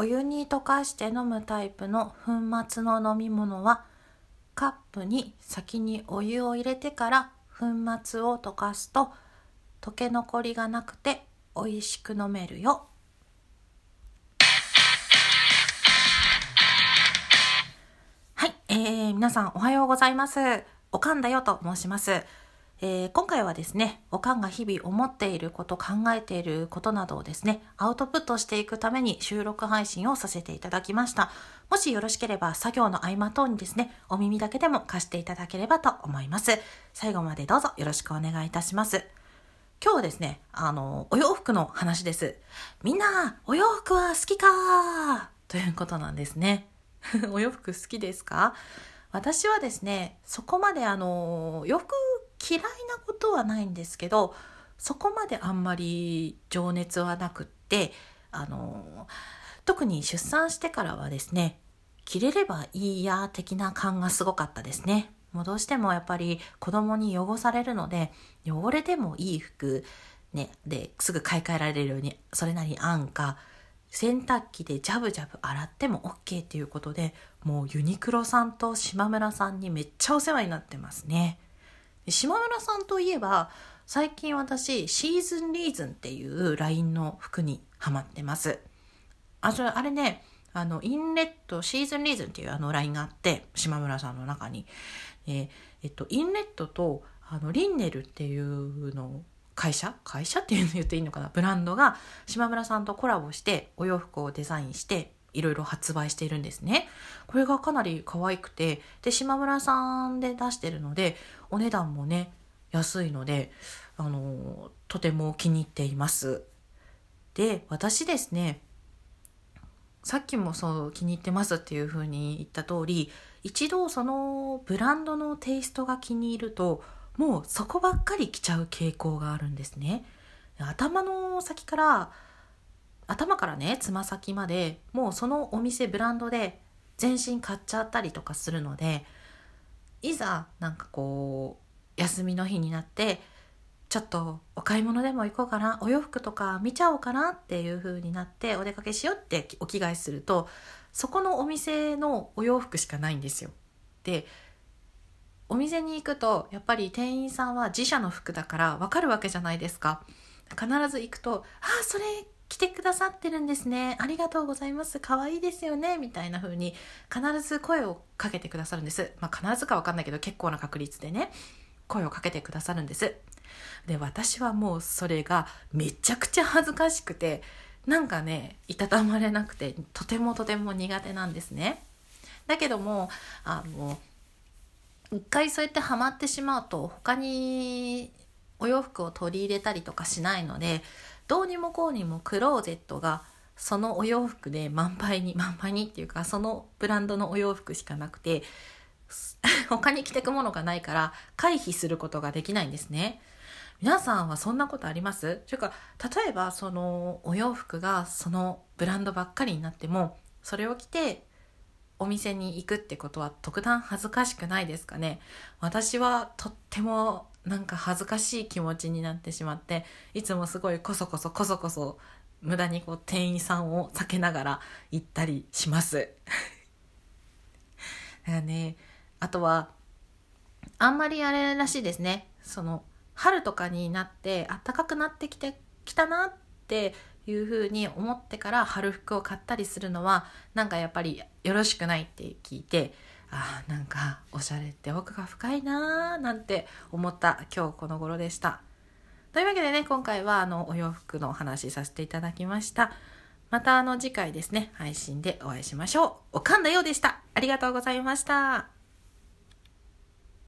お湯に溶かして飲むタイプの粉末の飲み物はカップに先にお湯を入れてから粉末を溶かすと溶け残りがなくて美味しく飲めるよ。はい、えー、皆さんおはようございます。おかんだよと申します。えー、今回はですね、おかんが日々思っていること、考えていることなどをですね、アウトプットしていくために収録配信をさせていただきました。もしよろしければ作業の合間等にですね、お耳だけでも貸していただければと思います。最後までどうぞよろしくお願いいたします。今日はですね、あの、お洋服の話です。みんな、お洋服は好きか？ということなんですね。お洋服好きですか？私はですね、そこまであの、洋服嫌いなことはないんですけどそこまであんまり情熱はなくってあの特に出産してからはですね着れればいいや的な感がすごかったですね。もうどうしてもやっぱり子供に汚されるので汚れてもいい服、ね、ですぐ買い替えられるようにそれなりに安価洗濯機でジャブジャブ洗っても OK っていうことでもうユニクロさんと島村さんにめっちゃお世話になってますね。島村さんといえば最近私シーズンリーズンっていうラインの服にハマってます。あそれあれねあのインレットシーズンリーズンっていうあのラインがあって島村さんの中に、え、えっと、インレットとあのリンネルっていうの会社？会社っていうの言っていいのかな？ブランドが島村さんとコラボしてお洋服をデザインしていろいろ発売しているんですね。これがかなり可愛くて、で、島村さんで出してるので、お値段もね、安いので、あの、とても気に入っています。で、私ですね、さっきもそう気に入ってますっていうふうに言った通り、一度そのブランドのテイストが気に入ると、もうそこばっかり着ちゃう傾向があるんですね。頭の先から頭からねつま先までもうそのお店ブランドで全身買っちゃったりとかするのでいざなんかこう休みの日になってちょっとお買い物でも行こうかなお洋服とか見ちゃおうかなっていう風になってお出かけしようってお着替えするとそこのお店のお洋服しかないんですよ。でお店に行くとやっぱり店員さんは自社の服だからわかるわけじゃないですか。必ず行くと「ああそれ来てくださってるんですね。ありがとうございます。可愛いですよね。みたいな風に必ず声をかけてくださるんです。まあ、必ずかわかんないけど結構な確率でね、声をかけてくださるんです。で、私はもうそれがめちゃくちゃ恥ずかしくて、なんかね、いたたまれなくて、とてもとても苦手なんですね。だけども、あの、一回そうやってハマってしまうと他にお洋服を取り入れたりとかしないのでどうにもこうにもクローゼットがそのお洋服で満杯に満杯にっていうかそのブランドのお洋服しかなくて 他に着てくものがないから回避することができないんですね。皆さんはそんなことあります？というか例えばそのお洋服がそのブランドばっかりになってもそれを着てお店に行くってことは特段恥ずかしくないですかね？私はとってもなんか恥ずかしい気持ちになってしまっていつもすごいこそこそこそこそ無駄にこう店員さんを避けながら行ったりします。だからねあとはあんまりあれらしいですねその春とかになって暖かくなってきてきたなっていうふうに思ってから春服を買ったりするのはなんかやっぱりよろしくないって聞いてあなんかおしゃれって奥が深いなーなんて思った今日この頃でした。というわけでね今回はあのお洋服のお話しさせていただきました。またあの次回ですね配信でお会いしましょう。おかんだようでした。ありがとうございました。